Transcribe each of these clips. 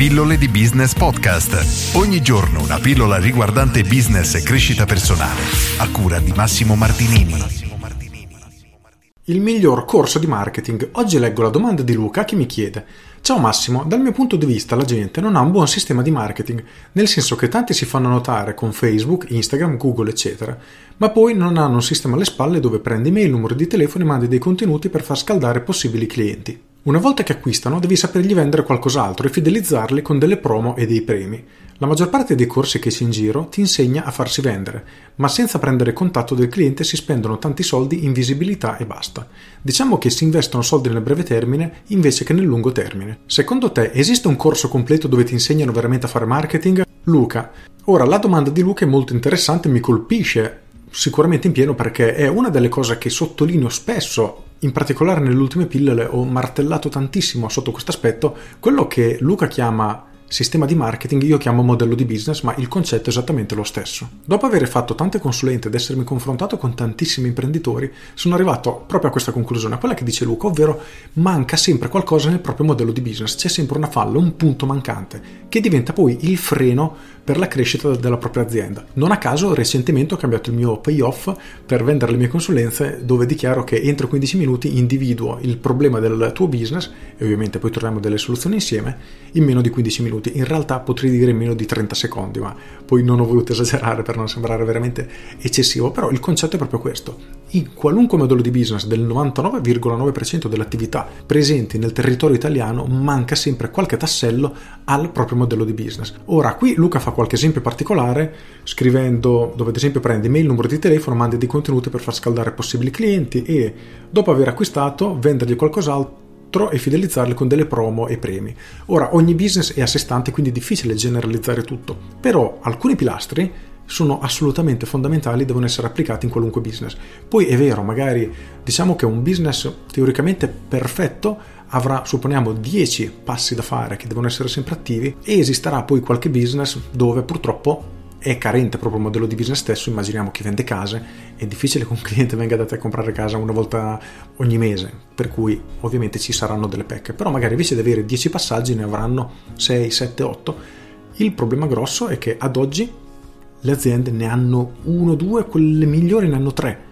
Pillole di Business Podcast. Ogni giorno una pillola riguardante business e crescita personale. A cura di Massimo Martinini. Il miglior corso di marketing. Oggi leggo la domanda di Luca che mi chiede: Ciao Massimo, dal mio punto di vista la gente non ha un buon sistema di marketing, nel senso che tanti si fanno notare con Facebook, Instagram, Google, eccetera, ma poi non hanno un sistema alle spalle dove prendi mail, numero di telefono e mandi dei contenuti per far scaldare possibili clienti. Una volta che acquistano devi sapergli vendere qualcos'altro e fidelizzarli con delle promo e dei premi. La maggior parte dei corsi che c'è in giro ti insegna a farsi vendere, ma senza prendere contatto del cliente si spendono tanti soldi in visibilità e basta. Diciamo che si investono soldi nel breve termine invece che nel lungo termine. Secondo te esiste un corso completo dove ti insegnano veramente a fare marketing? Luca. Ora la domanda di Luca è molto interessante e mi colpisce sicuramente in pieno perché è una delle cose che sottolineo spesso in particolare nelle ultime pillole ho martellato tantissimo sotto questo aspetto quello che Luca chiama sistema di marketing io chiamo modello di business, ma il concetto è esattamente lo stesso. Dopo aver fatto tante consulenze ed essermi confrontato con tantissimi imprenditori, sono arrivato proprio a questa conclusione, quella che dice Luca, ovvero manca sempre qualcosa nel proprio modello di business, c'è sempre una falla, un punto mancante, che diventa poi il freno per la crescita della propria azienda. Non a caso recentemente ho cambiato il mio payoff per vendere le mie consulenze dove dichiaro che entro 15 minuti individuo il problema del tuo business e ovviamente poi troviamo delle soluzioni insieme in meno di 15 minuti minuti, in realtà potrei dire meno di 30 secondi, ma poi non ho voluto esagerare per non sembrare veramente eccessivo, però il concetto è proprio questo. In qualunque modello di business del 99,9% delle attività presenti nel territorio italiano manca sempre qualche tassello al proprio modello di business. Ora, qui Luca fa qualche esempio particolare scrivendo dove ad esempio prendi mail, numero di telefono, mandi dei contenuti per far scaldare possibili clienti e dopo aver acquistato vendergli qualcos'altro e fidelizzarli con delle promo e premi. Ora, ogni business è a sé stante, quindi è difficile generalizzare tutto, però alcuni pilastri sono assolutamente fondamentali, devono essere applicati in qualunque business. Poi è vero, magari diciamo che un business teoricamente perfetto avrà, supponiamo, 10 passi da fare che devono essere sempre attivi e esisterà poi qualche business dove purtroppo è carente proprio il modello di business stesso, immaginiamo chi vende case, è difficile che un cliente venga da te a comprare casa una volta ogni mese, per cui ovviamente ci saranno delle pecche, però magari invece di avere 10 passaggi ne avranno 6, 7, 8. Il problema grosso è che ad oggi le aziende ne hanno uno, due, quelle migliori ne hanno tre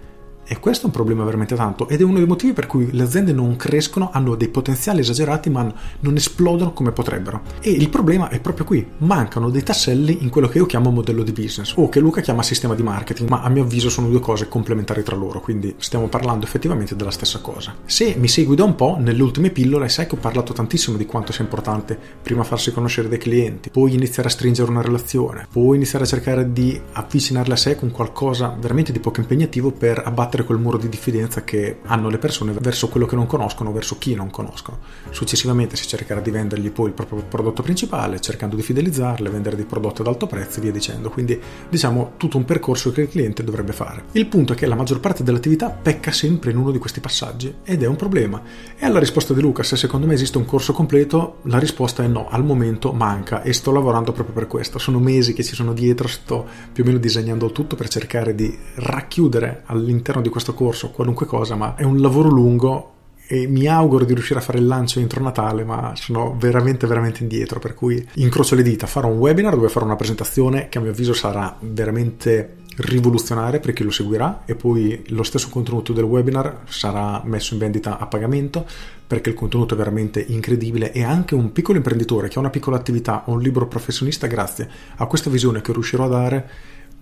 e questo è un problema veramente tanto ed è uno dei motivi per cui le aziende non crescono, hanno dei potenziali esagerati ma non esplodono come potrebbero. E il problema è proprio qui, mancano dei tasselli in quello che io chiamo modello di business o che Luca chiama sistema di marketing, ma a mio avviso sono due cose complementari tra loro, quindi stiamo parlando effettivamente della stessa cosa. Se mi segui da un po', nelle ultime pillole sai che ho parlato tantissimo di quanto sia importante prima farsi conoscere dei clienti, poi iniziare a stringere una relazione, poi iniziare a cercare di avvicinarli a sé con qualcosa veramente di poco impegnativo per abbattere abbattere quel muro di diffidenza che hanno le persone verso quello che non conoscono, verso chi non conoscono. Successivamente si cercherà di vendergli poi il proprio prodotto principale, cercando di fidelizzarle, vendere dei prodotti ad alto prezzo e via dicendo. Quindi diciamo tutto un percorso che il cliente dovrebbe fare. Il punto è che la maggior parte dell'attività pecca sempre in uno di questi passaggi ed è un problema. E alla risposta di Luca, se secondo me esiste un corso completo, la risposta è no, al momento manca e sto lavorando proprio per questo. Sono mesi che ci sono dietro, sto più o meno disegnando il tutto per cercare di racchiudere all'interno di di questo corso, qualunque cosa, ma è un lavoro lungo e mi auguro di riuscire a fare il lancio entro Natale, ma sono veramente veramente indietro, per cui incrocio le dita, farò un webinar dove farò una presentazione che a mio avviso sarà veramente rivoluzionaria per chi lo seguirà e poi lo stesso contenuto del webinar sarà messo in vendita a pagamento perché il contenuto è veramente incredibile e anche un piccolo imprenditore che ha una piccola attività o un libro professionista grazie a questa visione che riuscirò a dare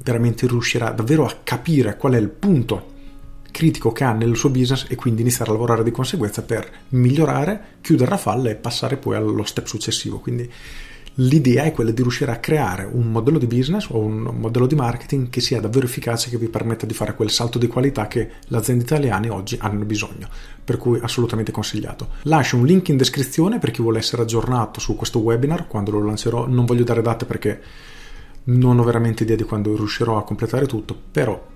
veramente riuscirà davvero a capire qual è il punto critico che ha nel suo business e quindi iniziare a lavorare di conseguenza per migliorare, chiudere la falla e passare poi allo step successivo. Quindi l'idea è quella di riuscire a creare un modello di business o un modello di marketing che sia davvero efficace, che vi permetta di fare quel salto di qualità che le aziende italiane oggi hanno bisogno, per cui assolutamente consigliato. Lascio un link in descrizione per chi vuole essere aggiornato su questo webinar quando lo lancerò, non voglio dare date perché non ho veramente idea di quando riuscirò a completare tutto, però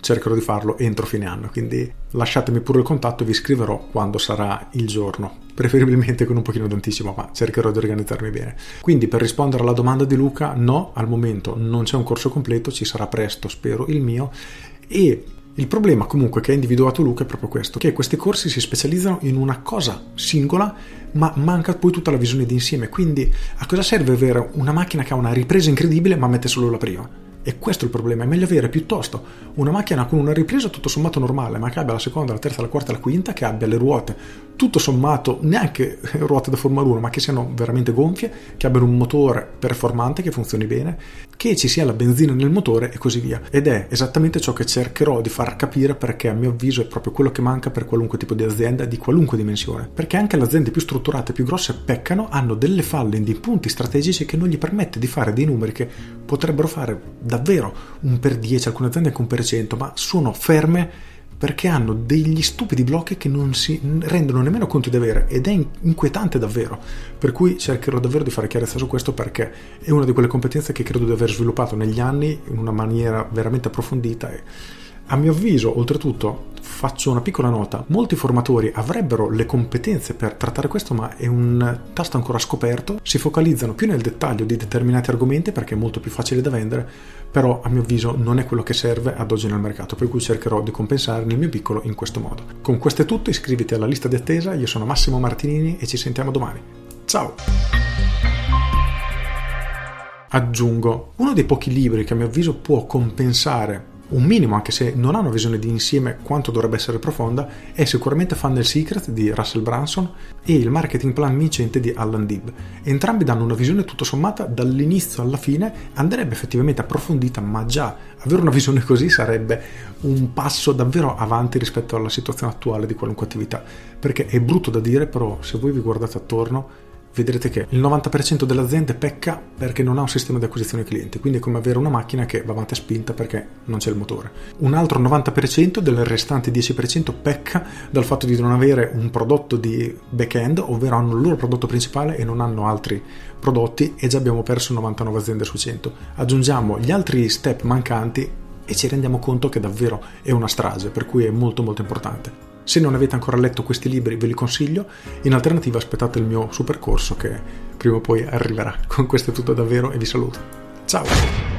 cercherò di farlo entro fine anno, quindi lasciatemi pure il contatto e vi scriverò quando sarà il giorno, preferibilmente con un pochino d'anticipo, ma cercherò di organizzarmi bene. Quindi per rispondere alla domanda di Luca, no, al momento non c'è un corso completo, ci sarà presto, spero, il mio e Il problema comunque che ha individuato Luca è proprio questo, che questi corsi si specializzano in una cosa singola, ma manca poi tutta la visione d'insieme. Quindi a cosa serve avere una macchina che ha una ripresa incredibile ma mette solo la prima? E questo è il problema, è meglio avere piuttosto una macchina con una ripresa tutto sommato normale, ma che abbia la seconda, la terza, la quarta, la quinta, che abbia le ruote tutto sommato neanche ruote da Formula 1, ma che siano veramente gonfie, che abbiano un motore performante che funzioni bene, che ci sia la benzina nel motore e così via. Ed è esattamente ciò che cercherò di far capire perché a mio avviso è proprio quello che manca per qualunque tipo di azienda di qualunque dimensione. Perché anche le aziende più strutturate, più grosse peccano, hanno delle falle in punti strategici che non gli permette di fare dei numeri che potrebbero fare davvero un per 10, alcune aziende anche un per 100, ma sono ferme perché hanno degli stupidi blocchi che non si rendono nemmeno conto di avere ed è inquietante davvero. Per cui cercherò davvero di fare chiarezza su questo perché è una di quelle competenze che credo di aver sviluppato negli anni in una maniera veramente approfondita e a mio avviso, oltretutto, faccio una piccola nota, molti formatori avrebbero le competenze per trattare questo, ma è un tasto ancora scoperto, si focalizzano più nel dettaglio di determinati argomenti perché è molto più facile da vendere, però a mio avviso non è quello che serve ad oggi nel mercato, per cui cercherò di compensare nel mio piccolo in questo modo. Con questo è tutto, iscriviti alla lista di attesa, io sono Massimo Martinini e ci sentiamo domani. Ciao! Aggiungo, uno dei pochi libri che a mio avviso può compensare un minimo, anche se non ha una visione di insieme quanto dovrebbe essere profonda, è sicuramente Funnel Secret di Russell Branson e il Marketing Plan Vincente di Alan Dibb. Entrambi danno una visione tutto sommata dall'inizio alla fine, andrebbe effettivamente approfondita, ma già avere una visione così sarebbe un passo davvero avanti rispetto alla situazione attuale di qualunque attività, perché è brutto da dire, però se voi vi guardate attorno vedrete che il 90% delle aziende pecca perché non ha un sistema di acquisizione clienti, quindi è come avere una macchina che va avanti a spinta perché non c'è il motore. Un altro 90% del restante 10% pecca dal fatto di non avere un prodotto di back-end, ovvero hanno il loro prodotto principale e non hanno altri prodotti e già abbiamo perso 99 aziende su 100. Aggiungiamo gli altri step mancanti e ci rendiamo conto che davvero è una strage, per cui è molto molto importante. Se non avete ancora letto questi libri ve li consiglio, in alternativa aspettate il mio super corso che prima o poi arriverà. Con questo è tutto davvero e vi saluto. Ciao!